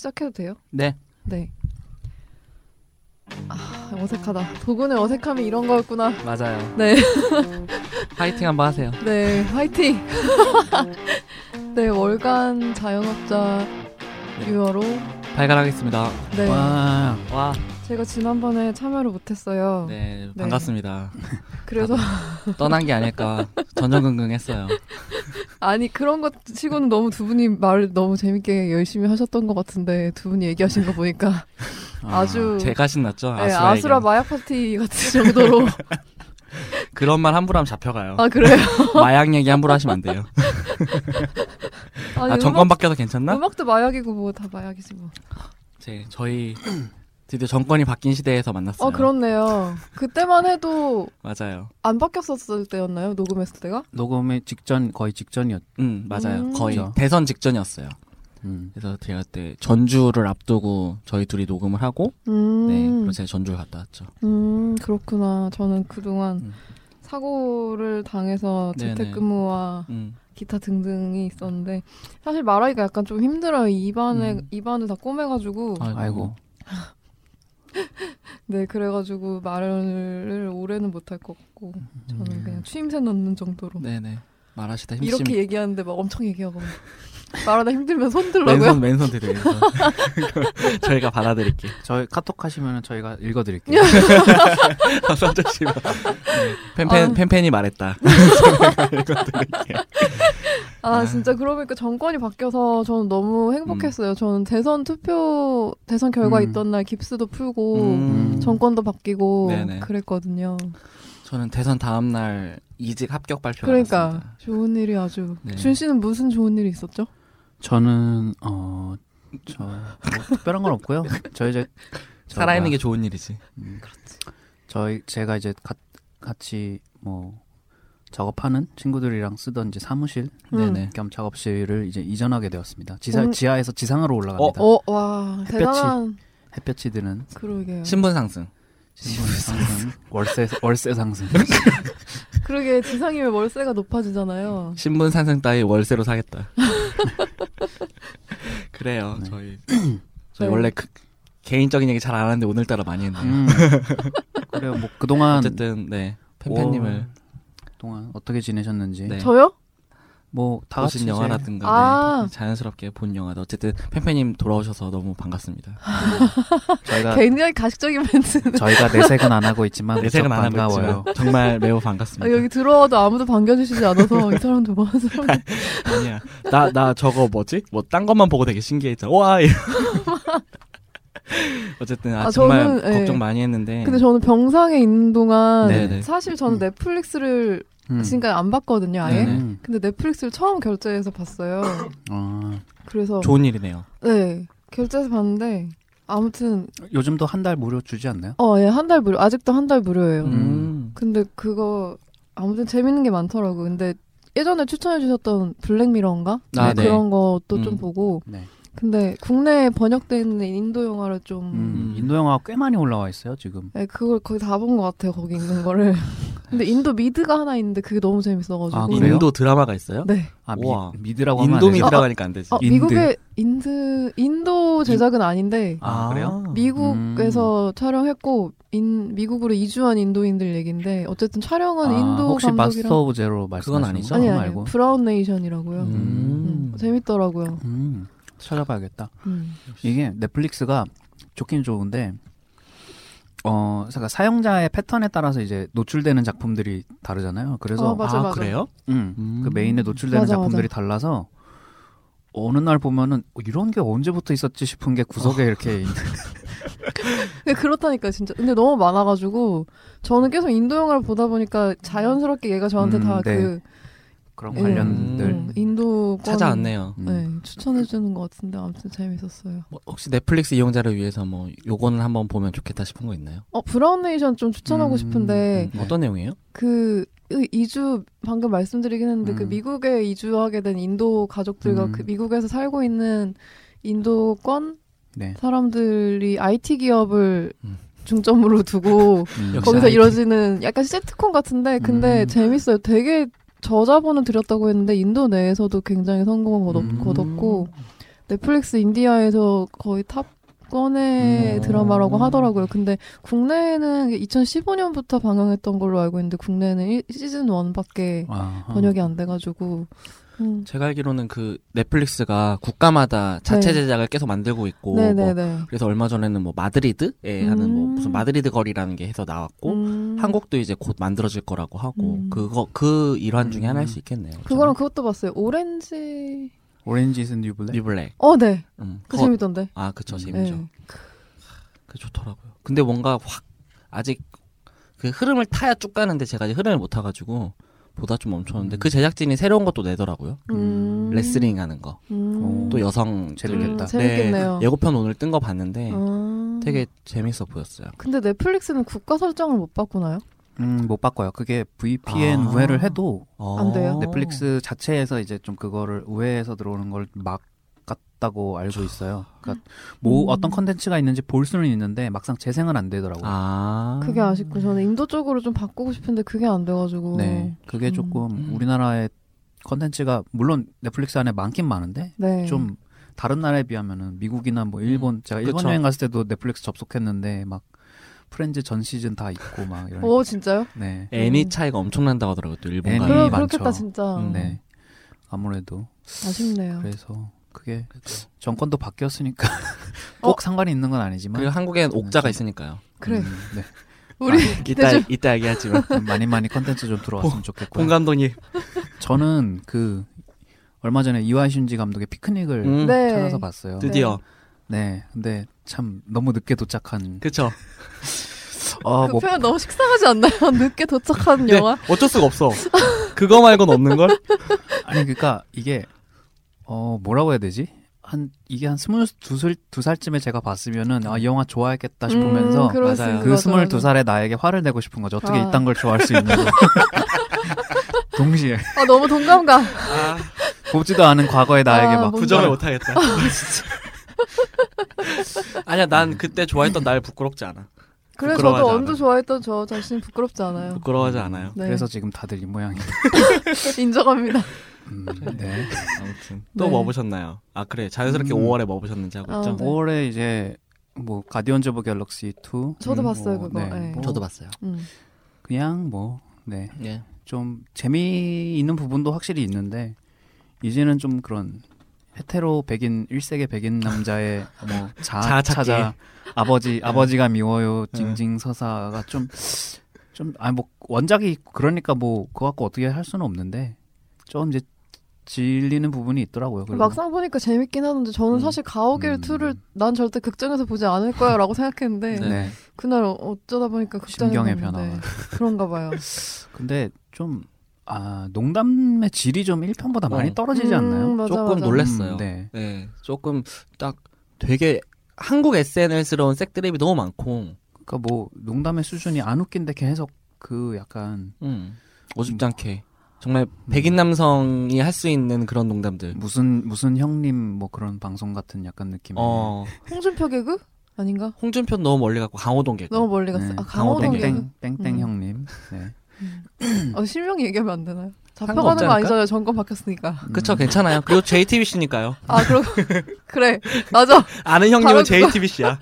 시작해도 돼요? 네. 네. 아, 어색하다. 도군의 어색함이 이런 거였구나. 맞아요. 네. 파이팅 한번 하세요. 네, 화이팅! 네, 월간 자영업자 유어로. 발갈하겠습니다. 네. 와, 와. 제가 지난번에 참여를 못했어요. 네, 네. 반갑습니다. 그래서, 떠난 게 아닐까 전전긍긍했어요. 아니, 그런 것 치고는 너무 두 분이 말을 너무 재밌게 열심히 하셨던 것 같은데, 두 분이 얘기하신 거 보니까 아 주. 제가 신났죠. 네, 아수라. 아수라 마약 파티 같은 정도로. 그런 말 함부로 하면 잡혀가요. 아, 그래요? 마약 얘기 함부로 하시면 안 돼요. 아니, 아, 정권 바뀌어서 괜찮나? 음악도 마약이고 뭐 다 마약이지 뭐. 제, 저희 드디어 정권이 바뀐 시대에서 만났어요. 어, 그렇네요. 그때만 해도 맞아요. 안 바뀌었었을 때였나요? 녹음했을 때가? 녹음의 직전 거의 직전이었. 음, 맞아요. 음. 거의 그죠. 대선 직전이었어요. 음. 그래서 제가 그때 전주를 앞두고 저희 둘이 녹음을 하고 음. 네, 그래서 제가 전주를 갔다 왔죠. 음, 그렇구나. 저는 그동안 음. 사고를 당해서. 재택근무와 음. 기타 등등이 있었는데 사실 말하기가 약간 좀 힘들어요. 입안에 음. 입안을 다 꼬매가지고 아이고. 네 그래가지고 말을 올해는 못할 것 같고 저는 그냥 추임새 넣는 정도로. 네네. 말하시다 이렇게 힘쓰면 얘기하는데 막 엄청 얘기하고 말하다 힘들면 손 들라고요. 왼손 왼손 드려요. 저희가 받아드릴게요. 저희 카톡 하시면 저희가 읽어드릴게요. 써주시면 네. 팬팬 아. 팬팬이 말했다. 아 진짜 그러니까 정권이 바뀌어서 저는 너무 행복했어요. 저는 대선 투표 대선 결과 음. 있던 날 깁스도 풀고 음. 정권도 바뀌고 네네. 그랬거든요. 저는 대선 다음 날 이직 합격 발표 그러니까 나왔습니다. 좋은 일이 아주. 네. 준 씨는 무슨 좋은 일이 있었죠? 저는 어, 저 뭐, 특별한 건 없고요. 저희 이제 살아있는 게 좋은 일이지. 음, 저희 제가 이제 가, 같이 뭐 작업하는 친구들이랑 쓰던 이제 사무실 음. 겸 작업실을 이제 이전하게 되었습니다. 지사, 음. 지하에서 지상으로 올라갑니다. 어, 와 햇볕이. 대단한 햇볕이 드는 그러게요. 신분 상승. 신분 상승, 월세 월세 상승. 그러게 지상이면 월세가 높아지잖아요. 신분 상승 따위 월세로 사겠다. 그래요. 네. 저희 저희 네. 원래 그, 개인적인 얘기 잘 안 하는데 오늘따라 많이 했네요. 음. 그래요. 뭐 그동안 어쨌든 네 팬팬님을 동안 어떻게 지내셨는지 네. 저요? 뭐다 같이 보신 이제 영화라든가 아. 네, 자연스럽게 본 영화도 어쨌든 팬팬님 돌아오셔서 너무 반갑습니다. 저희가 굉장히 가식적인 멘트. 저희가 내색은 안 하고 있지만 내색은 안 하고 반가워요. 정말 매우 반갑습니다. 아, 여기 들어와도 아무도 반겨주시지 않아서 이 사람들 뭐 하는 사람? 아니야. 나, 나 저거 뭐지? 뭐, 딴 것만 보고 되게 신기했잖아. 와! 어쨌든, 아, 아, 정말 저는, 예. 걱정 많이 했는데. 근데 저는 병상에 있는 동안 네네. 사실 저는 넷플릭스를 음. 지금까지 안 봤거든요, 아예. 네네. 음. 근데 넷플릭스를 처음 결제해서 봤어요. 아, 그래서 좋은 일이네요. 네 결제해서 봤는데 아무튼 요즘도 한 달 무료 주지 않나요? 어 예 한 달 무료 아직도 한 달 무료예요. 음. 근데 그거 아무튼 재밌는 게 많더라고. 근데 예전에 추천해 주셨던 Black Mirror인가 아, 네. 그런 것도 좀 음. 보고. 네. 근데 국내에 번역돼 있는 인도 영화를 좀 음, 인도 영화 꽤 많이 올라와 있어요 지금. 네, 그걸 거의 다 본 것 같아요 거기 있는 거를. 근데 인도 미드가 하나 있는데 그게 너무 재밌어가지고. 아? 인도 드라마가 있어요? 네. 아. 미, 미드라고 하면 인도미 되죠? 아, 들어가니까 안 되지. 어, 인드. 미국의 인드 인도 제작은 아닌데 아, 그래요? 미국에서 촬영했고 인 미국으로 이주한 인도인들 얘긴데 어쨌든 촬영은 아, 인도 혹시 감독이랑 Master of 제로 말씀하시는 아니죠? 거 아니 아니 말고. Brown Nation이라고요. 음. 음, 재밌더라고요. 음, 찾아봐야겠다. 음. 이게 넷플릭스가 좋긴 좋은데 어, 그러니까 사용자의 패턴에 따라서 이제 노출되는 작품들이 다르잖아요. 그래서 어, 맞아, 아, 맞아. 그래요? 음, 음. 그 메인에 노출되는 맞아, 작품들이 맞아. 달라서 어느 날 보면은 어, 이런 게 언제부터 있었지 싶은 게 구석에 이렇게 있는 근데 그렇다니까 진짜. 근데 너무 많아가지고 저는 계속 인도 영화를 보다 보니까 자연스럽게 얘가 저한테 음, 다 네. 그 그런 음, 관련들. 음, 인도 찾아왔네요. 음. 네 추천해 주는 것 같은데 아무튼 재밌었어요. 뭐, 혹시 넷플릭스 이용자를 위해서 뭐, 요거는 한번 보면 좋겠다 싶은 거 있나요? 어 브라운 네이션 좀 추천하고 음, 싶은데 음. 네. 어떤 내용이에요? 그 이- 이주 방금 말씀드리긴 했는데 그 음. 미국에 이주하게 된 인도 가족들과 음. 그 미국에서 살고 있는 인도권 네. 사람들이 IT 기업을 음. 중점으로 두고 음. 역시 거기서 IT. 이루어지는 약간 세트콤 같은데 근데 음. 재밌어요. 되게 저자본은 들였다고 했는데 인도 내에서도 굉장히 성공을 거뒀, 음. 거뒀고 넷플릭스 인디아에서 거의 탑권의 음. 드라마라고 하더라고요. 근데 국내에는 2015년부터 방영했던 걸로 알고 있는데 국내는 일- 시즌 1밖에 아, 번역이 안 돼가지고 음. 제가 알기로는 그 넷플릭스가 국가마다 자체 네. 제작을 계속 만들고 있고 뭐. 그래서 얼마 전에는 뭐 마드리드에 하는 뭐 음. 무슨 마드리드 거리라는 게 해서 나왔고 음. 한국도 이제 곧 만들어질 거라고 하고 음. 그거 그 일환 중에 음. 하나일 수 있겠네요. 그거랑 그것도 봤어요. 오렌지. 오렌지 is 뉴 블랙. 리블랙. 어, 네. 음. 그 그거- 재밌던데. 아 그쵸 음. 재밌죠. 네. 그 좋더라고요. 근데 뭔가 확 아직 그 흐름을 타야 쭉 가는데 제가 아직 흐름을 못 타가지고 보다 좀 멈췄는데 음. 그 제작진이 새로운 것도 내더라고요. 음. 레슬링 하는 거. 음. 또 여성 재밌겠다. 음, 재밌겠네요. 예고편 오늘 뜬 거 봤는데 아. 되게 재밌어 보였어요. 근데 넷플릭스는 국가 설정을 못 바꾸나요? 음, 못 바꿔요. 그게 VPN 아. 우회를 해도 안 돼요? 넷플릭스 자체에서 이제 좀 그거를 우회해서 들어오는 걸 막았다고 알고 있어요. 그러니까 뭐 음. 어떤 컨텐츠가 있는지 볼 수는 있는데 막상 재생은 안 되더라고요. 아 그게 아쉽고 저는 인도 쪽으로 좀 바꾸고 싶은데 그게 안 돼가지고. 네, 그게 음. 조금 음. 우리나라의 컨텐츠가 물론 넷플릭스 안에 많긴 많은데 네. 좀 다른 나라에 비하면은 미국이나 뭐 일본 제가 일본 그쵸. 여행 갔을 때도 넷플릭스 접속했는데 막 프렌즈 전 시즌 다 있고 막 이런. 오 진짜요? 네, 애니 차이가 엄청난다고 하더라고요. 또 일본 애니 많죠. 그렇겠다 진짜. 음. 네. 아무래도 아쉽네요. 그래서 그게 정권도 바뀌었으니까 꼭 상관이 있는 건 아니지만 그리고 한국엔 옥자가 좀- 있으니까요. 그래. 음, 네. 우리 이따 기대주. 이따 얘기하지만 많이 많이 컨텐츠 좀 들어왔으면 좋겠고요. 본 감독님 저는 그 얼마 전에 이와이 슌지 감독의 피크닉을 음, 네. 찾아서 봤어요. 드디어 네, 근데 참 너무 늦게 도착한. 그쵸. 어, 그뭐 표현 너무 식상하지 않나요? 늦게 도착한 네, 영화. 어쩔 수가 없어. 그거 말고는 없는 걸. 아니 그러니까 이게 어 뭐라고 해야 되지? 한 이게 한 스물두 살두 살쯤에 제가 봤으면은 아 이 영화 좋아했겠다 싶으면서 음, 그럴 수 맞아요. 그 맞아, 스물두. 살의 나에게 화를 내고 싶은 거죠. 어떻게 아. 이딴 걸 좋아할 수 있냐고. 동시에 아 너무 동감가. 아, 보지도 않은 과거의 나에게 아, 막 부정을 못 하겠다. 아니야, 난 그때 좋아했던 날 부끄럽지 않아. 그래 저도 언도 않아. 좋아했던 저 자신 부끄럽지 않아요. 부끄러워하지 않아요. 네. 그래서 지금 다들 이 모양이. 인정합니다. 음, 네. 아무튼 또 네. 뭐 보셨나요? 아 그래 자연스럽게 음. 5월에 뭐 보셨는지 하고 아, 있죠. 네. 5월에 이제 뭐 Guardians of Galaxy 2 저도 음, 봤어요, 뭐, 그거. 네. 뭐 저도 봤어요. 음. 그냥 뭐 네. 예. 좀 재미있는 부분도 확실히 있는데 이제는 좀 그런 헤테로 백인 1세계 백인 남자의 뭐 자아. 찾아 아버지 아버지가 미워요 네. 징징 서사가 좀 좀 아니 뭐 원작이 그러니까 뭐 그거 갖고 어떻게 할 수는 없는데 좀 이제 질리는 부분이 있더라고요. 그리고 막상 보니까 재밌긴 하는데 저는 음. 사실 가오갤 음. 2를 난 절대 극장에서 보지 않을 거야라고 생각했는데 네. 네. 그날 어- 어쩌다 보니까 극장에 심경의 변화가. 그런가 봐요. 근데 좀 아, 농담의 질이 좀 1편보다 많이 어. 떨어지지 음, 않나요? 맞아, 조금 맞아. 놀랬어요. 음, 네. 네, 조금 딱 되게 한국 SNL스러운 색드립이 너무 많고, 그러니까 뭐 농담의 수준이 안 웃긴데 계속 그 약간 음, 어줍잖게 정말 백인 남성이 할 수 있는 그런 농담들. 무슨 무슨 형님 뭐 그런 방송 같은 약간 느낌의 어, 홍준표 개그 아닌가? 홍준표 너무 멀리 갔고 강호동 개그. 너무 멀리 갔어. 네, 아 강호동 강호동 개그. 땡땡 땡땡 음. 형님. 네. 어, 실명 얘기하면 안 되나요? 잡혀가는 거? 아니잖아요. 정권 바뀌었으니까. 그쵸, 괜찮아요. 그리고 JTBC니까요. 아 그럼 그래 맞아. 아는 형님은. JTBC야.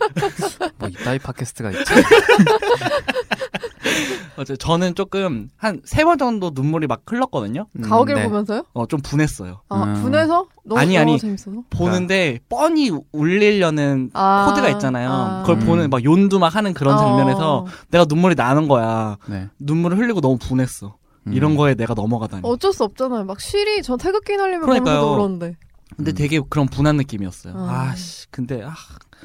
뭐 이따위 팟캐스트가 있죠. 어째 저는 조금 한 세 번 정도 눈물이 막 흘렀거든요. 음, 가오갤 네. 보면서요? 어, 좀 분했어요. 아 음. 분해서 너무 아니, 너무 아니. 재밌어서. 보는데 뻔히 울리려는 아, 코드가 있잖아요. 아. 그걸 음. 보는 막 윤두 막 하는 그런 어. 장면에서 내가 눈물이 나는 거야. 네. 눈물을 흘리고 너무 분했어. 음. 이런 거에 내가 넘어가다니. 어쩔 수 없잖아요. 막 쉬리 전 태극기 날리면 그러니까요. 보면서도 울었는데. 근데 음. 되게 그런 분한 느낌이었어요. 아. 아, 씨. 근데, 아,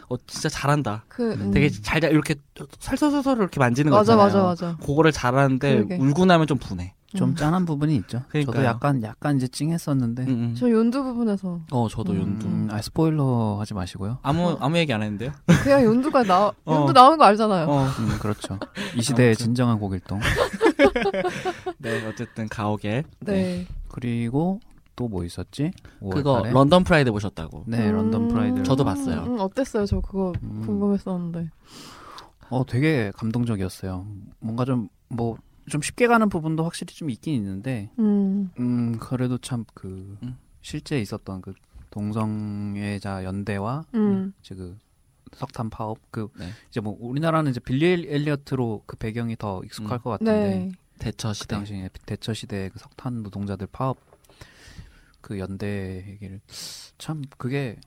어, 진짜 잘한다. 그 음. 되게 잘, 이렇게 살살살살 이렇게 만지는 거 맞아. 맞아 맞아. 그거를 잘하는데 그러게. 울고 나면 좀 분해. 좀 음. 짠한 부분이 있죠. 그러니까요. 저도 약간 약간 이제 찡했었는데. 응, 응. 저 욘두 부분에서 어, 저도 음. 욘두. 음, 아 스포일러 하지 마시고요. 아무, 아무 얘기 안 했는데요? 그냥 욘두가 나 어. 욘두 나오는 거 알잖아요. 어. 음, 그렇죠. 이 시대의 아무튼. 진정한 고길동. 네, 어쨌든 가오게. 네. 그리고 또 뭐 있었지? 그거 5월달에? 런던 프라이드 보셨다고. 네, 런던 프라이드. 저도 봤어요. 음, 어땠어요? 저 그거 음. 궁금했었는데. 어, 되게 감동적이었어요. 뭔가 좀, 뭐, 좀 쉽게 가는 부분도 확실히 좀 있긴 있는데, 음. 음, 그래도 참 그, 음. 실제 있었던 그 동성애자 연대와 음. 이제 그 석탄 파업 그 네. 이제 뭐 우리나라는 이제 빌리 엘리어트로 그 배경이 더 익숙할 음. 것 같은데 네. 대처 그 시대. 당시에 대처 시대 그 석탄 노동자들 파업 그 연대 얘기를 참 그게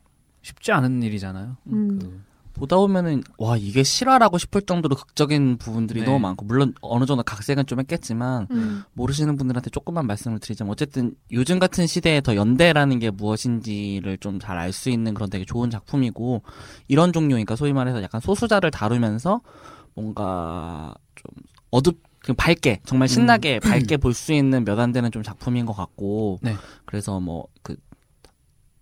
쉽지 않은 일이잖아요. 음. 그 보다 보면은 와 이게 실화라고 싶을 정도로 극적인 부분들이 네. 너무 많고 물론 어느 정도 각색은 좀 했겠지만 음. 모르시는 분들한테 조금만 말씀을 드리자면 어쨌든 요즘 같은 시대에 더 연대라는 게 무엇인지를 좀 잘 알 수 있는 그런 되게 좋은 작품이고 이런 종류니까 소위 말해서 약간 소수자를 다루면서 뭔가 좀 어둡 그 밝게 정말 신나게 밝게 볼 수 있는 몇 안 되는 좀 작품인 것 같고 네. 그래서 뭐 그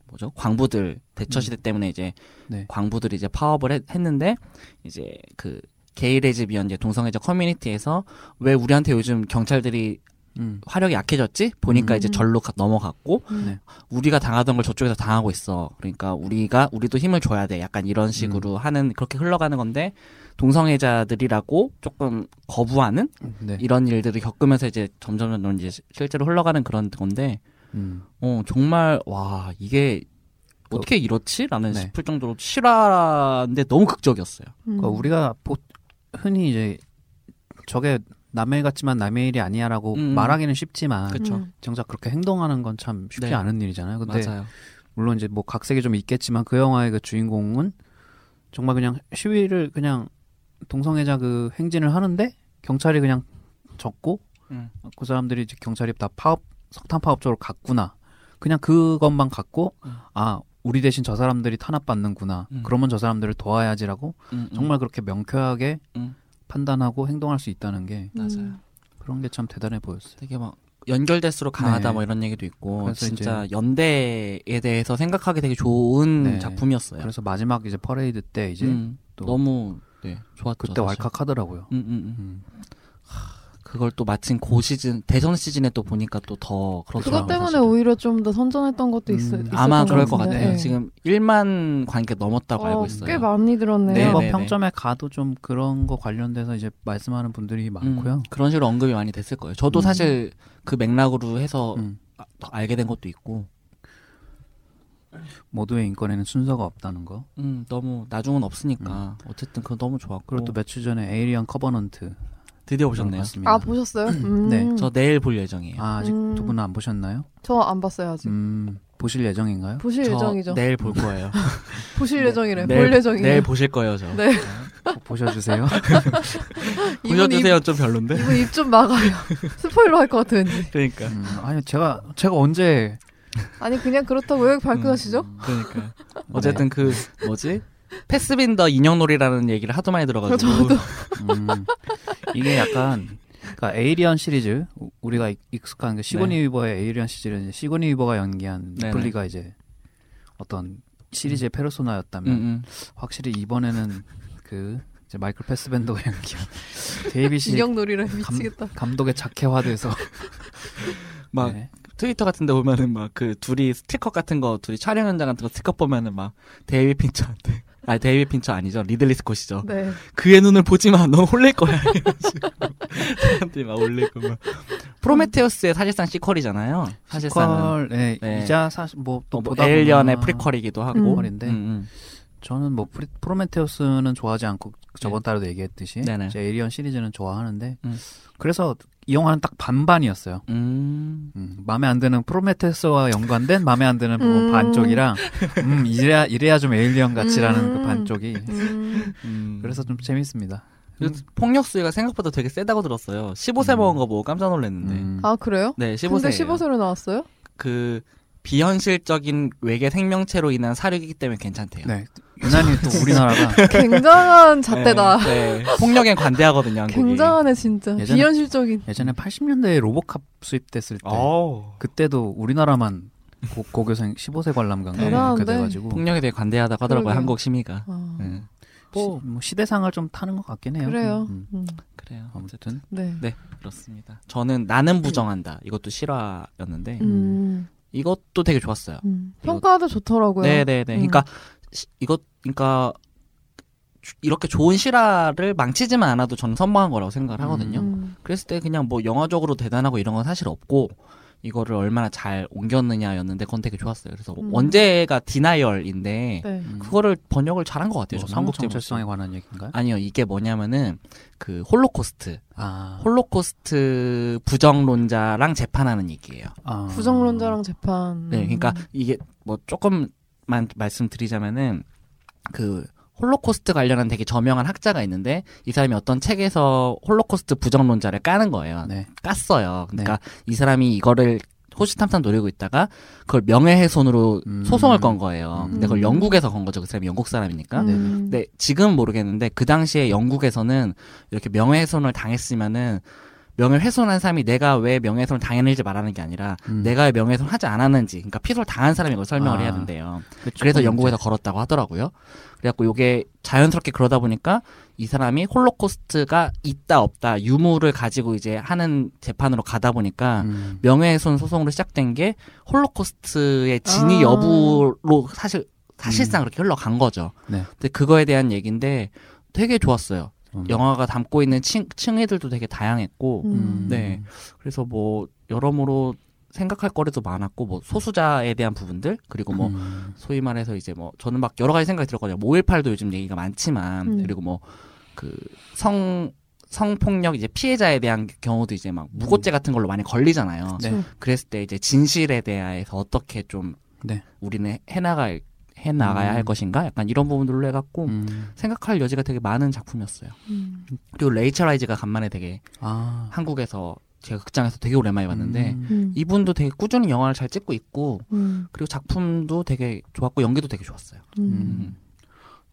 뭐죠 광부들 대처 시대 때문에 이제 네. 광부들이 이제 파업을 했, 했는데 이제 그 게이 레즈비언 이제 동성애자 커뮤니티에서 왜 우리한테 요즘 경찰들이 음. 화력이 약해졌지? 보니까 음. 이제 절로 가- 넘어갔고 음. 네. 우리가 당하던 걸 저쪽에서 당하고 있어. 그러니까 우리가 우리도 힘을 줘야 돼. 약간 이런 음. 식으로 하는 그렇게 흘러가는 건데 동성애자들이라고 조금 거부하는 네. 이런 일들을 겪으면서 이제 점점 점점 이제 실제로 흘러가는 그런 건데 음. 어 정말 와 이게 어떻게 이렇지?라는 네. 싶을 정도로 실화인데 너무 극적이었어요. 음. 그러니까 우리가 보, 흔히 이제 저게 남의 일 같지만 남의 일이 아니야라고 음. 말하기는 쉽지만 그쵸. 음. 정작 그렇게 행동하는 건 참 쉽지 네. 않은 일이잖아요. 근데 맞아요. 물론 이제 뭐 각색이 좀 있겠지만 그 영화의 그 주인공은 정말 그냥 시위를 그냥 동성애자 그 행진을 하는데 경찰이 그냥 적고 음. 그 사람들이 이제 경찰이 다 파업 석탄 파업 쪽으로 갔구나. 그냥 그것만 갖고 음. 아 우리 대신 저 사람들이 탄압받는구나. 음. 그러면 저 사람들을 도와야지라고 음, 음. 정말 그렇게 명쾌하게 음. 판단하고 행동할 수 있다는 게 맞아요. 음. 그런 게 참 대단해 보였어요. 되게 막 연결될수록 강하다 네. 뭐 이런 얘기도 있고 진짜 연대에 대해서 생각하기 되게 좋은 네. 작품이었어요. 그래서 마지막 이제 퍼레이드 때 이제 음, 또 너무 네, 좋았죠. 그때 사실. 왈칵하더라고요. 음, 음, 음. 음. 그걸 또 마침 고 시즌 대선 시즌에 또 보니까 또 더 그것 그렇더라고요. 때문에 사실은. 오히려 좀 더 선전했던 것도 있, 음. 있었던 아마 그럴 것. 같아요. 네. 지금 1만 관계 넘었다고 어, 알고 있어요. 꽤 많이 들었네요. 네, 네이버 네, 네. 평점에 가도 좀 그런 거 관련돼서 이제 말씀하는 분들이 많고요. 음, 그런 식으로 언급이 많이 됐을 거예요. 저도 음. 사실 그 맥락으로 해서 음. 아- 더 알게 된 것도 있고, 모두의 인권에는 순서가 없다는 거. 음, 너무 나중은 없으니까 어쨌든 그거 너무 좋았고. 그리고 또 며칠 전에 에이리언 Covenant 드디어 보셨네요. 봤습니다. 아 보셨어요? 음. 네, 저 내일 볼 예정이에요. 아, 아직 음. 두 분은 안 보셨나요? 저 안 봤어요 아직. 음, 보실 예정인가요? 보실 저 예정이죠. 내일 볼 거예요. 보실 예정이래. 내일, 볼 예정이에요. 내일 보실 거예요, 저. 네. 꼭 보셔주세요. 보셔주세요, 좀 별론데. 이분 입 좀 막아요. 스포일러 할 것 같아 왠지. 그러니까. 음, 아니 제가 제가 언제 아니 그냥 그렇다고 왜 이렇게 발끈하시죠? 음, 그러니까. 어쨌든 그 뭐지? 패스벤더 인형놀이라는 얘기를 하도 많이 들어가지고. 저도. 음, 이게 약간 그러니까 에이리언 시리즈 우- 우리가 익- 익숙한 그 시고니 네. 위버의 에이리언 시리즈는 시고니 위버가 연기한 네네. 리플리가 이제 어떤 시리즈의 페르소나였다면 음, 음. 확실히 이번에는 그 이제 마이클 패스벤더가 연기한 데이빗이 인형놀이를 미치겠다. 감독의 자캐화돼서 막 네. 트위터 같은 데 보면은 막 그 둘이 스티커 같은 거 둘이 촬영 현장 같은 거 스티커 보면은 막 데이빗 핀처한테 아 데이빗 핀처 아니죠 리들리 스콧이죠 네. 그의 눈을 보지 마. 너 홀릴 거야. 사람들이 막 올리고 막. 프로메테우스의 사실상 sequel이잖아요. 사실상 sequel, 네, 네. 이자 사실 뭐또 뭐 보다 에일리언의 보면 prequel이기도 하고. 음. 음, 음. 저는 뭐 프리, 프로메테우스는 좋아하지 않고 저번 달에도 얘기했듯이 네네. 이제 에이리언 시리즈는 좋아하는데 음. 그래서 이 영화는 딱 반반이었어요. 음. 음, 마음에 안 드는 프로메테우스와 연관된 마음에 안 드는 부분 음. 반쪽이랑 음 이래야 이래야 좀 에일리언 같이라는 음. 그 반쪽이 음. 음. 그래서 좀 재밌습니다. 그래서 폭력 수위가 생각보다 되게 세다고 들었어요. 15세 음. 먹인 거 보고 깜짝 놀랐는데. 음. 아 그래요? 네, 15세. 근데 15세로 나왔어요? 그 비현실적인 외계 생명체로 인한 사륙이기 때문에 괜찮대요. 네 유난히 또 우리나라가 굉장한 잣대다. 네, 네. 폭력엔 관대하거든요, 한국이. 굉장하네 진짜. 예전에- 비현실적인. 예전에 80년대에 로보캅 수입됐을 때 어우. 그때도 우리나라만 고, 고교생 15세 관람가가 대단한데. 이렇게 돼가지고 폭력에 대해 관대하다고 하더라고요, 그러게요. 한국 심의가. 어. 네. 뭐, 뭐 시대상을 좀 타는 것 같긴 해요. 그래요. 음, 음. 그래요. 아무튼 네. 네, 그렇습니다. 저는 나는 부정한다. 이것도 실화였는데 음. 이것도 되게 좋았어요. 음. 평가도 좋더라고요. 네, 네, 네. 음. 그러니까 시- 이것 그러니까 주- 이렇게 좋은 실화를 망치지만 않아도 저는 선방한 거라고 생각을 하거든요. 음. 그랬을 때 그냥 뭐 영화적으로 대단하고 이런 건 사실 없고 이거를 얼마나 잘 옮겼느냐였는데 그건 되게 좋았어요. 그래서 음. 원제가 Denial인데 네. 음. 그거를 번역을 잘한 것 같아요. 뭐 저는 한국 정체성에. 관한 얘기인가요? 아니요, 이게 뭐냐면은 그 홀로코스트, 아, 홀로코스트 부정론자랑 재판하는 얘기예요. 아. 부정론자랑 재판. 네, 그러니까 이게 뭐 조금 만 말씀드리자면은 그 홀로코스트 관련한 되게 저명한 학자가 있는데 이 사람이 어떤 책에서 홀로코스트 부정론자를 까는 거예요. 네. 깠어요. 그러니까 이 사람이 이거를 호시탐탐 노리고 있다가 그걸 명예훼손으로 음. 소송을 건 거예요. 근데 그걸 음. 영국에서 건 거죠. 그 사람이 영국 사람이니까. 네. 음. 근데 지금 모르겠는데 그 당시에 영국에서는 이렇게 명예훼손을 당했으면은 명예 훼손한 사람이 내가 왜 명예훼손을 당했는지 말하는 게 아니라 음. 내가 왜 명예훼손 하지 않았는지 그러니까 피소를 당한 사람이 이걸 설명을 아. 해야 된대요. 그래서 영국에서 걸었다고 하더라고요. 그래갖고 요게 자연스럽게 그러다 보니까 이 사람이 홀로코스트가 있다 없다 유무를 가지고 이제 하는 재판으로 가다 보니까 음. 명예훼손 소송으로 시작된 게 홀로코스트의 진위 아. 여부로 사실 사실상 그렇게 흘러간 거죠. 네. 근데 그거에 대한 얘기인데 되게 좋았어요. 음. 영화가 담고 있는 층, 층위들도 되게 다양했고 음. 네. 그래서 뭐 여러모로 생각할 거리도 많았고 뭐 소수자에 대한 부분들 그리고 뭐 음. 소위 말해서 이제 뭐 저는 막 여러 가지 생각이 들었거든요. 5.18도 요즘 얘기가 많지만 음. 그리고 뭐 그 성 성폭력 이제 피해자에 대한 경우도 이제 막 무고죄 같은 걸로 많이 걸리잖아요. 네. 그쵸. 그랬을 때 이제 진실에 대해서 어떻게 좀 네. 우리는 해나갈 해 나가야 음. 할 것인가 약간 이런 부분들로 해갖고 음. 생각할 여지가 되게 많은 작품이었어요. 음. 그리고 레이첼 아이즈가 간만에 되게 아. 한국에서 제가 극장에서 되게 오랜만에 봤는데 음. 음. 이분도 되게 꾸준히 영화를 잘 찍고 있고 음. 그리고 작품도 되게 좋았고 연기도 되게 좋았어요. 음. 음.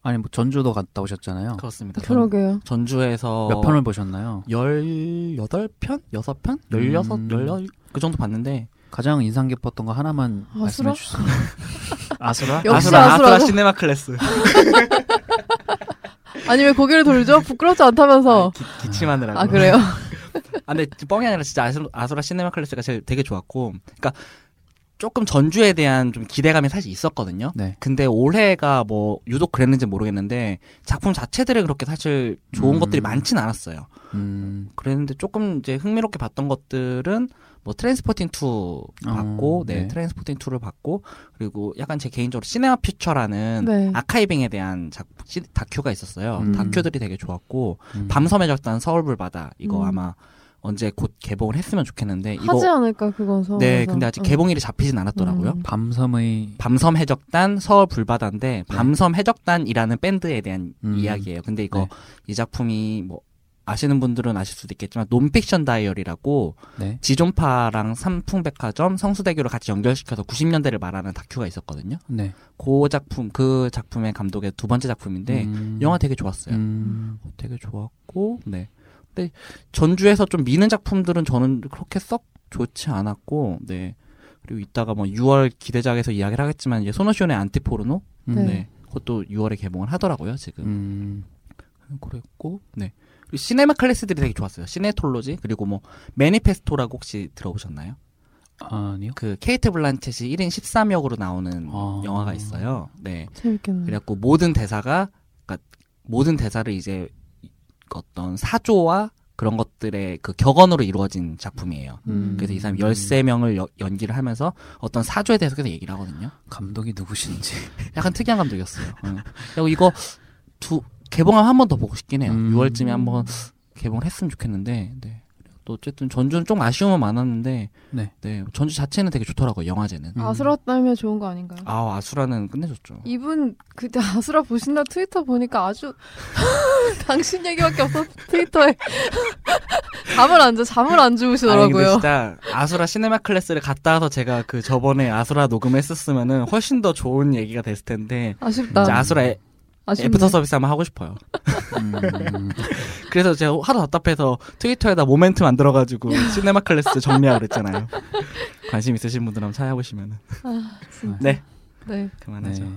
아니 뭐 전주도 갔다 오셨잖아요. 그렇습니다. 전, 그러게요. 전 주에서 몇 편을 보셨나요? 18편? 6편? 16, 음. 16? 그 정도 봤는데 가장 인상 깊었던 거 하나만 아수라? 말씀해 주세요. 아수라? 역시 아수라, 아수라. 시네마 클래스. 아니 왜 고개를 돌리죠? 부끄럽지 않다면서. 기, 기침하느라고. 아 그래요? 아, 근데 뻥이 아니라 진짜 아수라, 아수라 시네마 클래스가 제일 되게 좋았고, 그러니까 조금 전주에 대한 좀 기대감이 사실 있었거든요. 네. 근데 올해가 뭐 유독 그랬는지 모르겠는데 작품 자체들이 그렇게 사실 좋은 음. 것들이 많진 않았어요. 음. 그랬는데 조금 이제 흥미롭게 봤던 것들은 뭐 트레인스포팅 2 봤고, 어, 네, 네. 트레인스포팅 2를 봤고, 그리고 약간 제 개인적으로 시네마 퓨처라는 네. 아카이빙에 대한 작, 시, 다큐가 있었어요. 음. 다큐들이 되게 좋았고, 음. 밤섬의 적단 서울불 바다 이거 음. 아마 언제 곧 개봉을 했으면 좋겠는데 이거 하지 않을까 그건 서. 네 근데 아직 개봉일이 잡히진 않았더라고요. 음. 밤섬의 밤섬 해적단 서울 불바다인데 밤섬 해적단이라는 밴드에 대한 음. 이야기예요. 근데 이거 네. 이 작품이 뭐 아시는 분들은 아실 수도 있겠지만 논픽션 다이어리라고 네. 지존파랑 삼풍백화점 성수대교를 같이 연결시켜서 90년대를 말하는 다큐가 있었거든요. 네. 그 작품 그 작품의 감독의 두 번째 작품인데 음. 영화 되게 좋았어요. 음. 되게 좋았고, 네. 근데 전주에서 좀 미는 작품들은 저는 그렇게 썩 좋지 않았고, 네. 그리고 이따가 뭐 6월 기대작에서 이야기를 하겠지만 이제 소노시온의 안티포르노, 음. 네. 네. 그것도 6월에 개봉을 하더라고요 지금. 음. 그랬고, 네. 그리고 시네마 클래스들이 되게 좋았어요. 시네톨로지 그리고 뭐 매니페스토라고 혹시 들어보셨나요? 아니요. 그 케이트 블란쳇이 1인 13역으로 나오는 아. 영화가 있어요. 네. 재밌겠네. 그래갖고 모든 대사가 그러니까 모든 대사를 이제 어떤 사조와 그런 것들의 그 격언으로 이루어진 작품이에요. 음. 그래서 이 사람이 13명을 연기를 하면서 어떤 사조에 대해서 계속 얘기를 하거든요. 감독이 누구신지. 약간 특이한 감독이었어요. 응. 그리고 이거 두 개봉하면 한 번 더 보고 싶긴 해요. 음. 6월쯤에 한 번 개봉을 했으면 좋겠는데. 네. 또 어쨌든 전주는 좀 아쉬움은 많았는데 네. 전주 자체는 되게 좋더라고요. 영화제는. 음. 아수라 따면 좋은 거 아닌가요? 아 아수라는 끝내줬죠. 이분 그때 아수라 보신다 트위터 보니까 아주 당신 얘기밖에 없어 트위터에 잠을 안 자, 잠을 안 아니, 주무시더라고요. 진짜 아수라 시네마 클래스를 갔다 와서 제가 그 저번에 아수라 녹음했었으면은 훨씬 더 좋은 얘기가 됐을 텐데 아쉽다. 아수라 애, 아쉽네. 애프터 서비스 한번 하고 싶어요. 음. 그래서 제가 하도 답답해서 트위터에다 모멘트 만들어가지고 시네마 클래스 정리하고 그랬잖아요. 관심 있으신 분들 한번 찾아보시면은 아, 진짜. 네 네. 그만하죠. 네.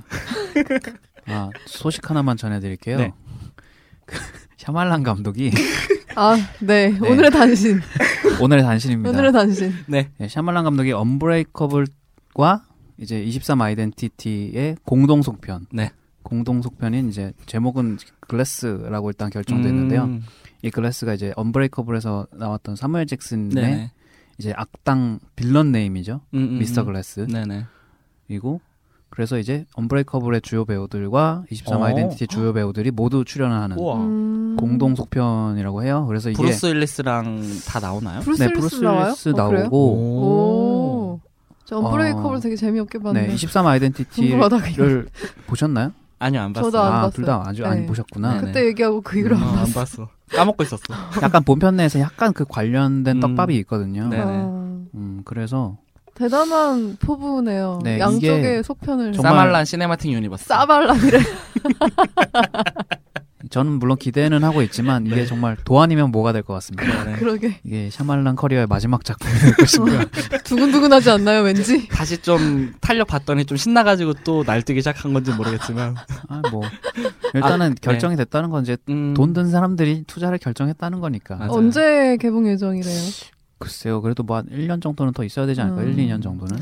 아, 소식 하나만 전해드릴게요. 네. 그 샤말란 감독이 아, 네. 네. 오늘의 단신. 오늘의 단신입니다. 오늘의 단신. 네. 네, 샤말란 감독이 언브레이커블과 이제 23 아이덴티티의 공동 속편. 네. 공동 속편인 이제 제목은 글래스라고 일단 결정됐는데요. 음, 이 글래스가 이제 언브레이커블에서 나왔던 사무엘 잭슨의 네네. 이제 악당 villain name이죠. 음, 음, 미스터 음. 글래스. 네네. 이고 그래서 이제 언브레이커블의 주요 배우들과 23 어. 아이덴티티 주요 배우들이 모두 출연을 하는 우와. 음. 공동 속편이라고 해요. 그래서 이게 브루스 윌리스랑 다 나오나요? 브루스 네, 브루스? 윌리스 어? 나오고 오. 저 언브레이커블 어. 되게 재미없게 봤는데. 네, 23 아이덴티티를. 보셨나요? 아니요, 안 봤어요. 저도 안 아, 봤어요. 둘 다 아주 안 네. 보셨구나. 네. 그때 얘기하고 그 이후로 어, 안안 봤어. 봤어. 까먹고 있었어. 약간 본편 내에서 약간 그 관련된 음. 떡밥이 있거든요. 네. 네네. 아, 음, 그래서 대단한 포부네요. 네, 양쪽의 속편을 정말- 샤말란 cinematic universe. 샤말란이래. 저는 물론 기대는 하고 있지만 이게 정말 도 아니면 모가 될 것 같습니다. 네. 그러게 이게 샤말란 커리어의 마지막 작품이 될 것인가. 두근두근하지 않나요, 왠지? 다시 좀 탄력 봤더니 좀 신나가지고 또 날뛰기 시작한 건지 모르겠지만. 아, 뭐 일단은 아, 결정이 됐다는 건 이제 음, 돈든 사람들이 투자를 결정했다는 거니까. 맞아요. 언제 개봉 예정이래요? 글쎄요. 그래도 뭐 한 1년 정도는 더 있어야 되지 않을까? 음. 1, 2년 정도는.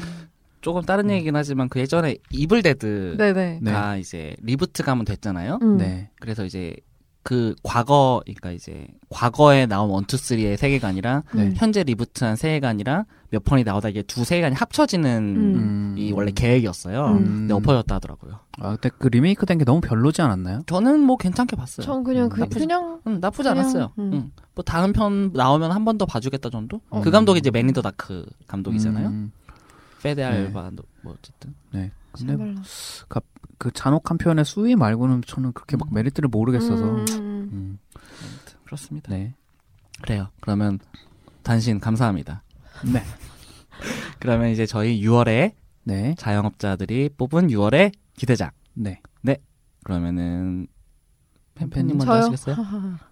조금 다른 얘기긴 하지만 그 예전에 이블 데드가 네네. 네. 이제 reboot가 한번 됐잖아요. 음. 네. 그래서 이제 그 과거, 그러니까 이제 과거에 나온 one two three의 세계관이랑 네. 음. 현재 reboot한 세계관이랑 몇 번이 나오다 이게 두 세계관이 합쳐지는 음. 이 원래 계획이었어요. 음. 근데 엎어졌다 하더라고요. 아, 근데 그 리메이크 된 게 너무 별로지 않았나요? 저는 뭐 괜찮게 봤어요. 전 그냥 그, 나쁘지- 그냥 응, 나쁘지 그냥, 않았어요. 음. 응. 뭐 다음 편 나오면 한 번 더 봐주겠다 정도? 어. 그 감독이 이제 맨 인 더 다크 감독이잖아요. 음, 페데 알바 뭐 어쨌든. 네. 근데 샤발란. 그 잔혹한 표현의 수위 말고는 저는 그렇게 막 음. 메리트를 모르겠어서. 음, 음. 음, 아무튼 그렇습니다. 네. 그래요. 그러면 단신 감사합니다. 네. 그러면 이제 저희 6월에 네. 자영업자들이 뽑은 6월의 기대작. 네. 그러면은 팬팬님 먼저 저요? 하시겠어요?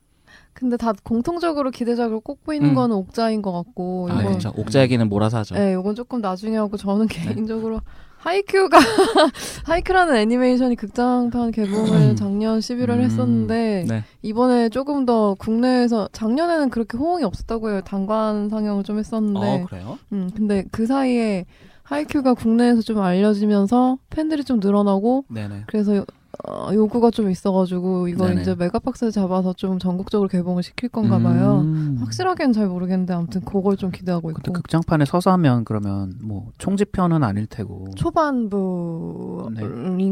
근데 다 공통적으로 기대작을 꼽고 있는 음. 거는 옥자인 것 같고 아, 이건 그렇죠. 옥자 얘기는 몰아서 하죠. 네, 이건 조금 나중에 하고 저는 개인적으로 하이큐가 하이큐라는 애니메이션이 극장판 개봉을 작년 11월 음. 했었는데 네. 이번에 조금 더 국내에서 작년에는 그렇게 호응이 없었다고 해요. 단관 상영을 좀 했었는데 어, 그래요? 음, 근데 그 사이에 하이큐가 국내에서 좀 알려지면서 팬들이 좀 늘어나고 네네. 그래서 어, 요구가 좀 있어가지고 이걸 네네. 이제 메가박스에 잡아서 좀 전국적으로 개봉을 시킬 건가 봐요. 음. 확실하게는 잘 모르겠는데 아무튼 그걸 좀 기대하고 있고 극장판에 서서 하면 그러면 뭐 총집편은 아닐 테고. 초반부인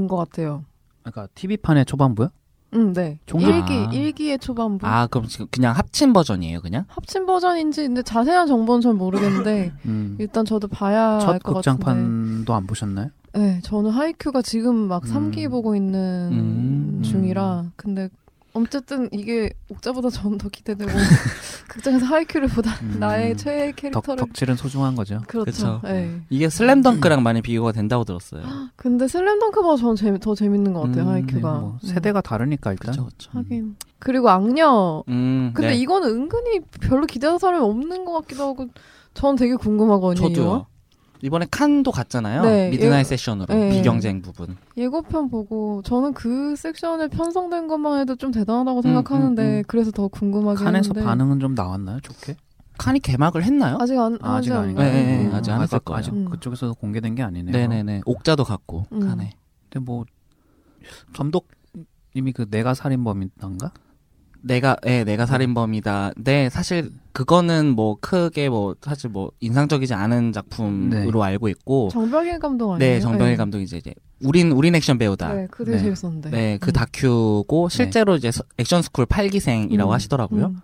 것 같아요. 그러니까 TV판의 초반부요? 음, 네. 종종- 일기 아. 일기의 초반부 아, 그럼 지금 그냥 합친 버전이에요, 그냥? 합친 버전인지 근데 자세한 정보는 잘 모르겠는데 음. 일단 저도 봐야 알첫것 같은데. 극장판도 안 보셨나요? 네, 저는 하이큐가 지금 막 음. 3기 보고 있는 음. 중이라 근데 어쨌든 이게 옥자보다 저는 더 기대되고 극장에서 하이큐를 보다 음. 나의 최애 덕, 캐릭터를 덕질은 소중한 거죠. 그렇죠. 그쵸. 네. 이게 슬램덩크랑 많이 비교가 된다고 들었어요. 근데 슬램덩크보다 저는 재미, 더 재밌는 것 같아요 음, 하이큐가. 네, 뭐 음. 세대가 다르니까 일단. 그렇죠, 그렇죠. 하긴. 그리고 악녀. 음, 근데 네. 이거는 은근히 별로 기대하는 사람이 없는 것 같기도 하고 전 되게 궁금하거든요. 저도요. 이번에 칸도 갔잖아요. 네, midnight 예. 섹션으로 네. 비경쟁 부문. 예고편 보고 저는 그 섹션에 편성된 것만 해도 좀 대단하다고 음, 생각하는데 음, 음. 그래서 더 궁금하긴 칸에서 한데 반응은 좀 나왔나요? 좋게? 칸이 개막을 했나요? 아직 안 아, 아직 하지 아닌가? 않나요? 네, 네, 음. 아직 안 했을 거예요. 아직 음. 그쪽에서 공개된 게 아니네요. 네네네. 옥자도 갔고 음. 칸에. 근데 뭐 감독님이 그 내가 살인범인가? 내가 예, 내가 살인범이다. 네, 사실 그거는 뭐 크게 뭐 사실 뭐 인상적이지 않은 작품으로 알고 있고 정병길 감독 아니에요? 네, 정병길 감독이 이제 이제 우린 우린 액션 배우다. 네, 그거 되게 네. 재밌었는데. 네, 그 음. 다큐고 실제로 이제 서- 액션 스쿨 8기생이라고 음. 하시더라고요. 음.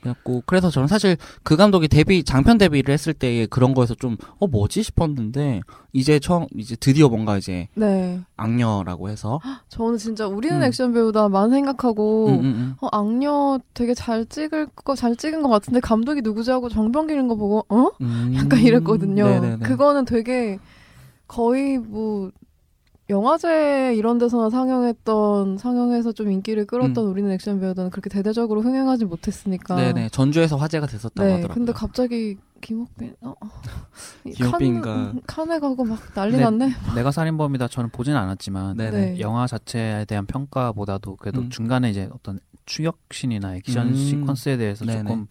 그래갖고 그래서 저는 사실 그 감독이 데뷔 장편 데뷔를 했을 때 그런 거에서 좀 어 뭐지 싶었는데 이제 처음 이제 드디어 뭔가 이제 네. 악녀라고 해서 저는 진짜 우리는 음. 액션 배우다 만 생각하고 음, 음, 음. 어, 악녀 되게 잘 찍을 거 잘 찍은 것 같은데 감독이 누구지 하고 정병길인 거 보고 어? 음. 약간 이랬거든요. 네네네. 그거는 되게 거의 뭐 영화제 이런 데서나 상영했던 상영해서 좀 인기를 끌었던 우리는 액션 배우들은 그렇게 대대적으로 흥행하지 못했으니까. 음. 네네 전주에서 화제가 됐었다고 네, 하더라고요. 근데 갑자기 김옥빈 어, 어. 칸, 칸에 가고 막 난리 네. 났네. 내가 살인범이다 저는 보진 않았지만 네네. 네. 영화 자체에 대한 평가보다도 그래도 음. 중간에 이제 어떤 추격신이나 액션 음. 시퀀스에 대해서 네네. 조금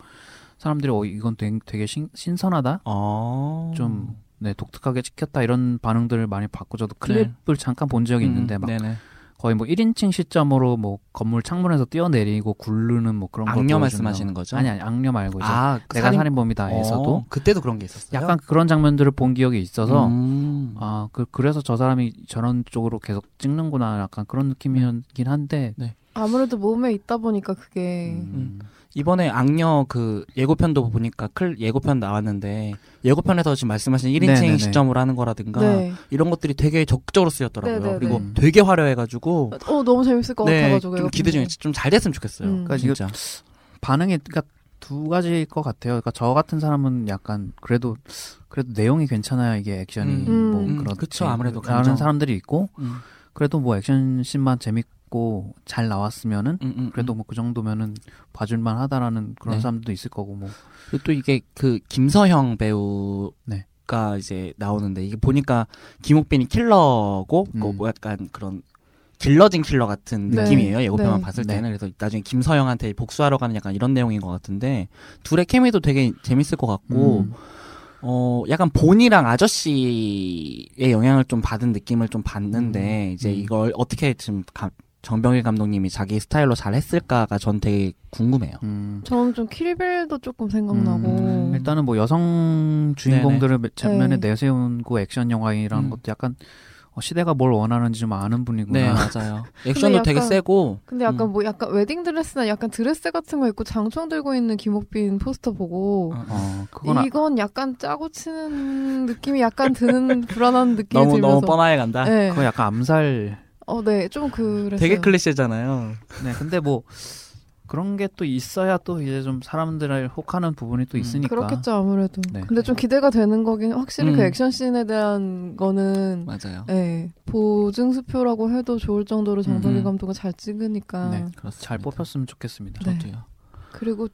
사람들이 어 이건 되게, 되게 신, 신선하다 어. 좀 네, 독특하게 찍혔다 이런 반응들을 많이 받고 저도 네. 클립을 잠깐 본 적이 음, 있는데 막 네네. 거의 뭐 1인칭 시점으로 뭐 건물 창문에서 뛰어내리고 굴르는 뭐 그런 걸 악녀 말씀하시는. 거죠? 아니 아니 악녀 말고 이제 아, 그 내가 살인- 살인 범이다에서도 어, 그때도 그런 게 있었어요. 약간 그런 장면들을 본 기억이 있어서 음. 아, 그, 그래서 저 사람이 저런 쪽으로 계속 찍는구나. 약간 그런 느낌이긴 한데. 아무래도 몸에 있다 보니까 그게 음, 이번에 악녀 그 예고편도 보니까 클 예고편 나왔는데 예고편에서 지금 말씀하신 1인칭 네네네. 시점으로 하는 거라든가 네. 이런 것들이 되게 적극적으로 쓰였더라고요. 네네네. 그리고 음. 되게 화려해가지고 어 너무 재밌을 것 네, 같아가지고 좀 기대 중에 보는데. 좀잘 됐으면 좋겠어요. 음. 그러니까 진짜. 반응이, 그니까 두 가지일 것 같아요. 그러니까 저 같은 사람은 약간 그래도, 그래도 내용이 괜찮아야 이게 액션이 음. 뭐 음. 그쵸, 아무래도 감정. 사람들이 있고, 음, 그래도 뭐 액션 씬만 재밌 고 잘 나왔으면은, 음, 음, 그래도 음. 뭐그 정도면은 봐줄만 하다라는 그런 네. 사람들도 있을 거고, 뭐. 그리고 또 이게 그 김서형 배우가 네. 이제 나오는데 이게 보니까 김옥빈이 킬러고 그 음. 뭐 약간 그런 길러진 킬러 같은 네. 느낌이에요 예고편만 네. 봤을 네. 때는 그래서 나중에 김서영한테 복수하러 가는 약간 이런 내용인 것 같은데 둘의 케미도 되게 재밌을 것 같고 음. 어 약간 본이랑 아저씨의 영향을 좀 받은 느낌을 좀 받는데 음. 이제 음. 이걸 어떻게 지금 감- 정병길 감독님이 자기 스타일로 잘 했을까가 전 되게 궁금해요. 음. 저는 좀 킬빌도 조금 생각나고 음, 일단은 뭐 여성 주인공들을 전면에 네. 내세우고 액션 영화이라는 음. 것도 약간 어, 시대가 뭘 원하는지 좀 아는 분이구나. 네 맞아요. 액션도 되게 약간- 세고 근데 약간 음. 뭐 약간 웨딩 드레스나 약간 드레스 같은 거 입고 장총 들고 있는 김옥빈 포스터 보고 어, 어, 그건 아, 이건 약간 짜고 치는 느낌이 약간 드는 불안한 느낌이 너무 들면서 너무 뻔하게 간다. 네. 그거 약간 암살. 어, 네, 좀 그랬어요. 되게 클리셰잖아요. 네, 근데 뭐 그런 게 또 있어야 또 이제 좀 사람들을 혹하는 부분이 또 음. 있으니까. 그렇겠죠 아무래도. 네. 근데 좀 기대가 되는 거긴 확실히 그 음. 액션 씬에 대한 거는 맞아요. 네, 보증 수표라고 해도 좋을 정도로 정덕일 음. 감독은 잘 찍으니까. 네. 그렇습니다. 잘 뽑혔으면 좋겠습니다. 네. 저도요. 그리고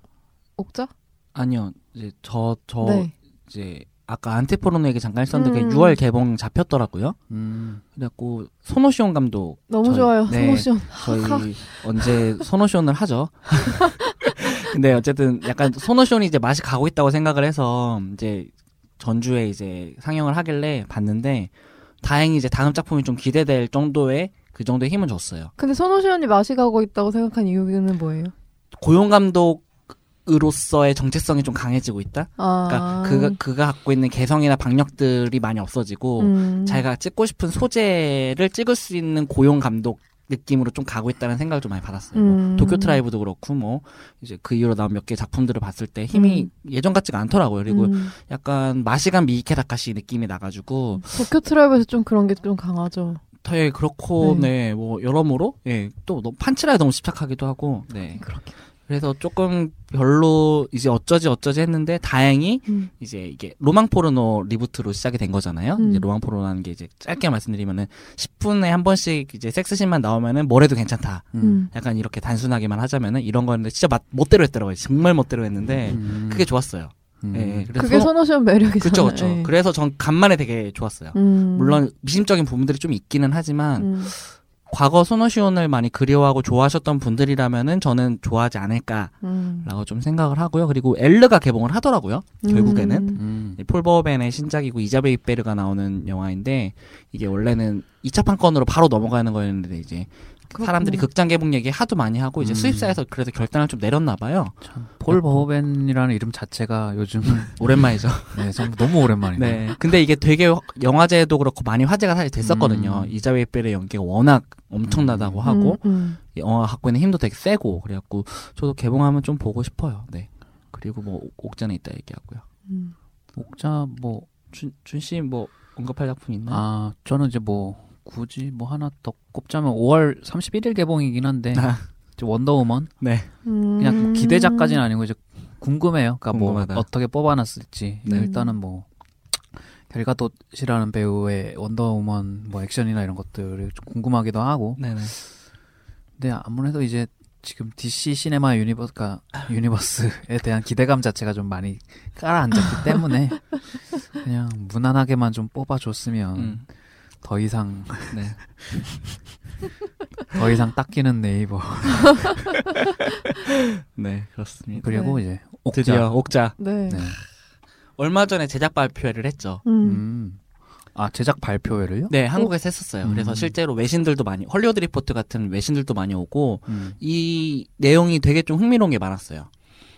옥자? 아니요. 이제 저저 네. 이제 아까 안티포르노 얘기 잠깐 했었는데 음. 그게 6월 개봉 잡혔더라고요. 음. 그래갖고 손오시온 감독 너무 저희- 좋아요. 네. 소모션. 저희 언제 손오시온을 하죠. 근데 어쨌든 약간 손오시온이 이제 맛이 가고 있다고 생각을 해서 이제 전주에 이제 상영을 하길래 봤는데 다행히 이제 다음 작품이 좀 기대될 정도의 그 정도의 힘은 줬어요. 근데 손오시언이 맛이 가고 있다고 생각한 이유는 뭐예요? 고용 감독 으로서의 정체성이 좀 강해지고 있다. 아. 그러니까 그가 그가 갖고 있는 개성이나 박력들이 많이 없어지고 음. 자기가 찍고 싶은 소재를 찍을 수 있는 고용 감독 느낌으로 좀 가고 있다는 생각을 좀 많이 받았어요. 뭐 음. 도쿄 트라이브도 그렇고 뭐 이제 그 이후로 나온 몇 개 작품들을 봤을 때 힘이 예전 같지가 않더라고요. 그리고 음. 약간 맛이 간 미이케 다카시 느낌이 나가지고 도쿄 트라이브에서 좀 그런 게 좀 강하죠. 되게 그렇고 네. 네 뭐 여러모로 예또 너무 판치라에 너무 집착하기도 하고 네 그렇게. 그래서 조금 별로 이제 어쩌지 어쩌지 했는데 다행히 음. 이제 이게 로망 포르노 reboot로 시작이 된 거잖아요. 음. 이제 로망 포르노라는 게 이제 짧게 말씀드리면은 10분에 한 번씩 이제 섹스씬만 나오면은 뭘 해도 괜찮다. 음. 음. 약간 이렇게 단순하게만 하자면은 이런 거였는데 진짜 맛, 멋대로 했더라고요. 정말 멋대로 했는데 음. 그게 좋았어요. 음. 예, 예. 그래서 그게 소노 시온 매력이잖아요. 그쵸 그쵸. 예. 그래서 전 간만에 되게 좋았어요. 음. 물론 미심쩍은 부분들이 좀 있기는 하지만 음. 과거 소노시온을 많이 그리워하고 좋아하셨던 분들이라면은 저는 좋아하지 않을까라고 음. 좀 생각을 하고요. 그리고 엘르가 개봉을 하더라고요. 결국에는 음. 음. 폴 버벤의 신작이고 이자벨 이베르가 나오는 영화인데 이게 원래는 2차 판권으로 바로 넘어가는 거였는데 이제 사람들이. 극장 개봉 얘기 하도 많이 하고 이제 음. 수입사에서 그래도 결단을 좀 내렸나 봐요. 참, 폴 버호벤이라는 이름 자체가 요즘은 오랜만이죠. 네, 너무 오랜만이네요. 네. 근데 이게 되게 영화제도 그렇고 많이 화제가 사실 됐었거든요. 음. 이자벨 이베르의 연기가 워낙 엄청나다고 하고 음, 음. 영화 갖고 있는 힘도 되게 세고 그래갖고 저도 개봉하면 좀 보고 싶어요. 네. 그리고 뭐 옥- 옥전에 있다 얘기하고요. 음. 목자 뭐 준씨 뭐 언급할 작품 있나요? 아, 저는 이제 뭐 굳이 뭐 하나 더 꼽자면 5월 31일 개봉이긴 한데 아, 원더우먼 네. 그냥 뭐 음. 기대작까지는 아니고 이제 궁금해요. 그러니까 궁금하다. 뭐 어떻게 뽑아놨을지 네. 일단은 뭐 갤 가돗이라는 배우의 원더우먼 뭐 액션이나 이런 것들이 좀 궁금하기도 하고 네네. 근데 아무래도 이제 지금 DC 시네마 universe가 universe에 대한 기대감 자체가 좀 많이 가라앉았기 때문에 그냥 무난하게만 좀 뽑아줬으면 음. 더 이상 네. 더 이상 닦이는 네이버 네, 그렇습니다. 그리고 네. 이제 옥자 드디어 옥자. 네. 네. 얼마 전에 제작 발표를 했죠. 음. 음. 아 제작 발표회를요? 네, 한국에서 했었어요. 그래서 음. 실제로 외신들도 많이 헐리우드 리포트 같은 외신들도 많이 오고 음. 이 내용이 되게 좀 흥미로운 게 많았어요.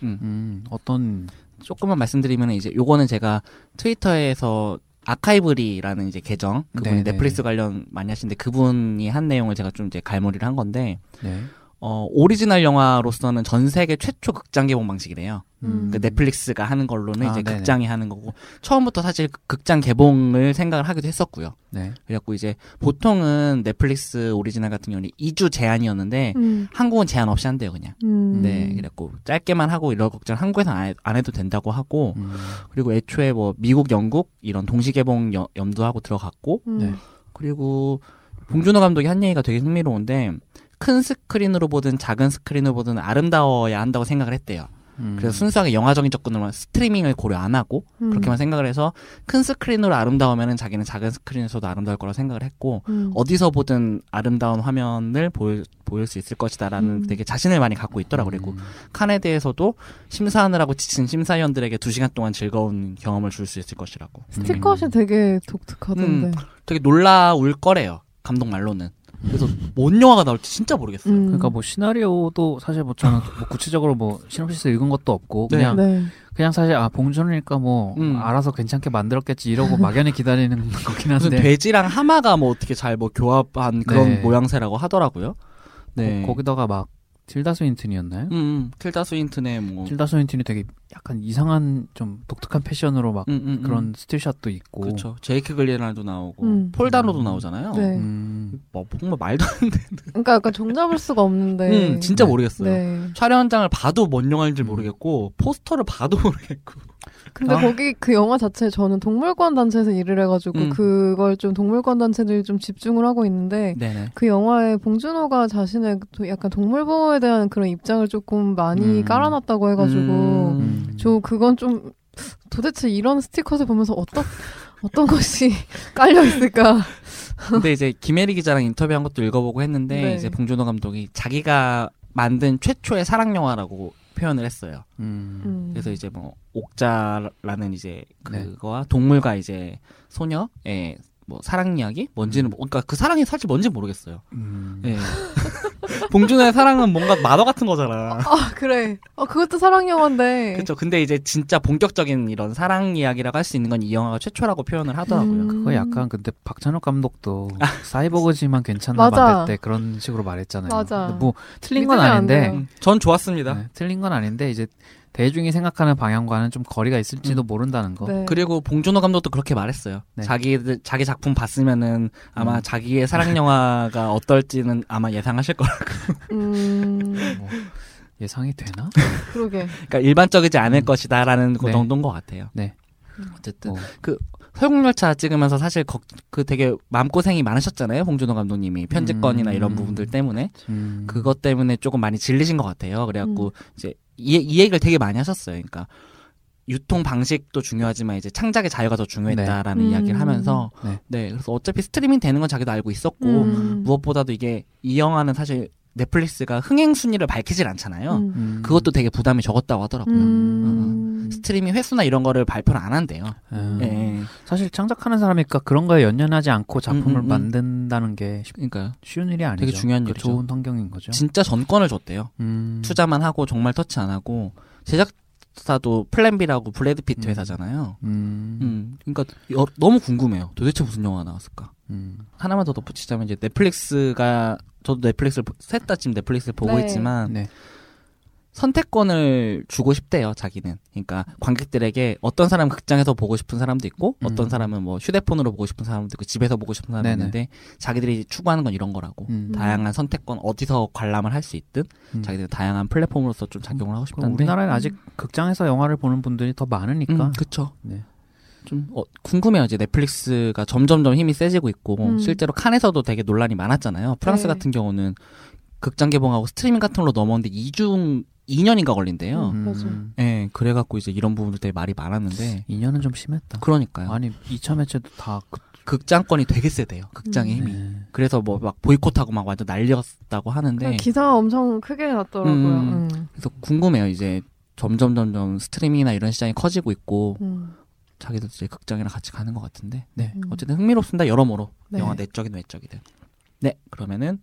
음, 어떤 조금만 말씀드리면 이제 요거는 제가 트위터에서 아카이브리라는 이제 계정 그분이 네네. 넷플릭스 관련 많이 하시는데 그분이 한 내용을 제가 좀 이제 갈무리를 한 건데 네. 어 오리지널 영화로서는 전 세계 최초 극장 개봉 방식이래요. 음. 그 넷플릭스가 하는 걸로는 아, 이제 네네. 극장이 하는 거고 처음부터 사실 극장 개봉을 생각을 하기도 했었고요. 네. 그래갖고 이제 보통은 넷플릭스 오리지널 같은 경우는 2주 제한이었는데 음. 한국은 제한 없이 한대요 그냥. 음. 네, 그래갖고 짧게만 하고 이런 극장 한국에서 안, 해- 안 해도 된다고 하고 음. 그리고 애초에 뭐 미국, 영국 이런 동시 개봉 여- 염두하고 들어갔고 음. 네. 그리고 봉준호 감독이 한 얘기가 되게 흥미로운데 큰 스크린으로 보든 작은 스크린으로 보든 아름다워야 한다고 생각을 했대요. 음. 그래서 순수하게 영화적인 접근으로만 스트리밍을 고려 안 하고 음. 그렇게만 생각을 해서 큰 스크린으로 아름다우면은 자기는 작은 스크린에서도 아름다울 거라 생각을 했고 음. 어디서 보든 아름다운 화면을 보일, 보일 수 있을 것이다라는 음. 되게 자신을 많이 갖고 있더라고 그리고 음. 칸에 대해서도 심사하느라고 지친 심사위원들에게 두 시간 동안 즐거운 경험을 줄 수 있을 것이라고 스티커샷이 되게 독특하던데. 음. 되게 놀라울 거래요 감독 말로는 그래서 뭔 영화가 나올지 진짜 모르겠어요 음. 그러니까 뭐 시나리오도 사실 뭐 저는 뭐 구체적으로 뭐 시놉시스 읽은 것도 없고 네. 그냥 네. 그냥 사실 아 봉준이니까 뭐 음. 알아서 괜찮게 만들었겠지 이러고 막연히 기다리는 거긴 무슨 한데 돼지랑 하마가 뭐 어떻게 잘 뭐 교합한 그런 네. 모양새라고 하더라고요 네 거, 기다가 막 틸다 스윈튼이었나요? 음, 음, 틸다 스윈튼의 뭐 틸다 스윈튼이 되게 약간 이상한 좀 독특한 패션으로 막 음, 음, 그런 음. 스틸샷도 있고 그렇죠 제이크 글리날도 나오고 음. 폴다노도 음. 나오잖아요 네. 음, 뭐 정말 말도 안 돼. 그러니까 약간 종잡을 수가 없는데. 음, 진짜 네. 모르겠어요. 네. 촬영장을 봐도 뭔 영화인지 음. 모르겠고 포스터를 봐도 모르겠고. 근데 아. 거기 그 영화 자체 저는 동물권 단체에서 일을 해가지고 음. 그걸 좀 동물권 단체들이 좀 집중을 하고 있는데 네네. 그 영화에 봉준호가 자신의 도- 약간 동물 보호에 대한 그런 입장을 조금 많이 음. 깔아놨다고 해가지고 음. 음. 저 그건 좀 도대체 이런 스티커를 보면서 어떤 어떤 것이 깔려 있을까? 근데 이제 김혜리 기자랑 인터뷰한 것도 읽어보고 했는데 네. 이제 봉준호 감독이 자기가 만든 최초의 사랑 영화라고 표현을 했어요. 음. 음. 그래서 이제 뭐 옥자라는 이제 네. 그거와 동물과 이제 소녀의 뭐 사랑 이야기 뭔지는 뭐- 그러니까 그 사랑이 사실 뭔지 모르겠어요. 음. 예. 봉준호의 사랑은 뭔가 만화 같은 거잖아. 아 그래. 어 그것도 사랑 영화인데. 그렇죠. 근데 이제 진짜 본격적인 이런 사랑 이야기라고 할 수 있는 건 이 영화가 최초라고 표현을 하더라고요. 음. 그거 약간 근데 박찬욱 감독도 사이버거지만 괜찮나 맞아. 만들 때 그런 식으로 말했잖아요. 맞아. 뭐 틀린 건 아닌데. 음, 전 좋았습니다. 네, 틀린 건 아닌데 이제 대중이 생각하는 방향과는 좀 거리가 있을지도 음. 모른다는 거. 네. 그리고 봉준호 감독도 그렇게 말했어요. 네. 자기 자기 작품 봤으면은 아마 음. 자기의 사랑 영화가 어떨지는 아마 예상하실 거라. 음뭐 예상이 되나? 그러게. 그러니까 일반적이지 않을 음. 것이다라는 그 네. 정도인 것 같아요. 네. 어쨌든 뭐, 설국열차 찍으면서 사실 거- 그 되게 마음고생이 많으셨잖아요. 봉준호 감독님이 편집권이나 음. 이런 부분들 때문에 음. 그것 때문에 조금 많이 질리신 것 같아요. 그래갖고 이제 이, 이 얘기를 되게 많이 하셨어요. 그러니까 유통 방식도 중요하지만 이제 창작의 자유가 더 중요했다라는 네. 이야기를 음. 하면서 네. 네 그래서 어차피 스트리밍 되는 건 자기도 알고 있었고 음. 무엇보다도 이게 이 영화는 사실 넷플릭스가 흥행 순위를 밝히질 않잖아요. 음. 음. 그것도 되게 부담이 적었다고 하더라고요. 음. 스트리밍 횟수나 이런 거를 발표를 안 한대요. 음. 예. 사실 창작하는 사람이니까 그런 거에 연연하지 않고 작품을 음, 음, 음. 만든다는 게 쉽- 그러니까 쉬운 일이 아니죠. 되게 중요한 그 일이죠. 좋은 환경인 거죠. 진짜 전권을 줬대요. 음. 투자만 하고 정말 터치 안 하고 제작사도 플랜 B라고 브래드 피트 음. 회사잖아요. 음. 음, 그러니까 여- 너무 궁금해요. 도대체 무슨 영화 나왔을까? 음. 하나만 더 덧붙이자면 이제 넷플릭스가 저도 넷플릭스를 셋 다 지금 넷플릭스를 보고 네. 있지만 네. 선택권을 주고 싶대요, 자기는. 그러니까 관객들에게 어떤 사람은 극장에서 보고 싶은 사람도 있고 어떤 음. 사람은 뭐 휴대폰으로 보고 싶은 사람도 있고 집에서 보고 싶은 사람도 네네. 있는데 자기들이 추구하는 건 이런 거라고. 음. 다양한 선택권 어디서 관람을 할 수 있든 음. 자기들 다양한 플랫폼으로서 좀 작용을 하고 싶다는데 우리나라는 아직 극장에서 영화를 보는 분들이 더 많으니까. 음, 그쵸. 네. 좀 어, 궁금해요. 이제 넷플릭스가 점점점 힘이 세지고 있고 음. 실제로 칸에서도 되게 논란이 많았잖아요. 프랑스 네. 같은 경우는 극장 개봉하고 스트리밍 같은 걸로 넘어오는데 2중 2년인가 걸린대요. 음. 맞아. 예, 그래갖고 이제 이런 부분들 되게 말이 많았는데 2년은 좀 심했다. 그러니까요. 아니 2차 매체도 다 그, 극장권이 되게 세대요. 극장의 음. 힘이. 네. 그래서 뭐 막 보이콧하고 막 완전 난리였다고 하는데 그 기사가 엄청 크게 났더라고요. 음. 음. 그래서 궁금해요. 이제 점점 점점 스트리밍이나 이런 시장이 커지고 있고 음. 자기들 이제 극장이랑 같이 가는 것 같은데 네 음. 어쨌든 흥미롭습니다 여러모로 네. 영화 내적이든 외적이든 네 그러면은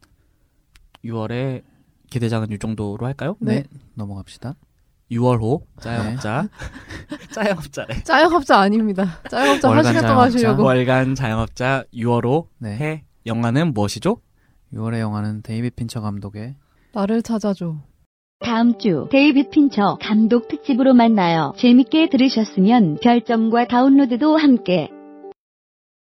6월에 기대작은 이 정도로 할까요? 네. 네. 넘어갑시다. 6월호 짜영업자 짜영업자래 짜영업자 아닙니다. 짜영업자 월간 하시겠다고 짜영업자. 하시려고. 월간 자영업자 6월호 네. 해 영화는 무엇이죠? 6월의 영화는 데이빗 핀처 감독의 나를 찾아줘. 다음 주 데이빗 핀처 감독 특집으로 만나요. 재밌게 들으셨으면 별점과 다운로드도 함께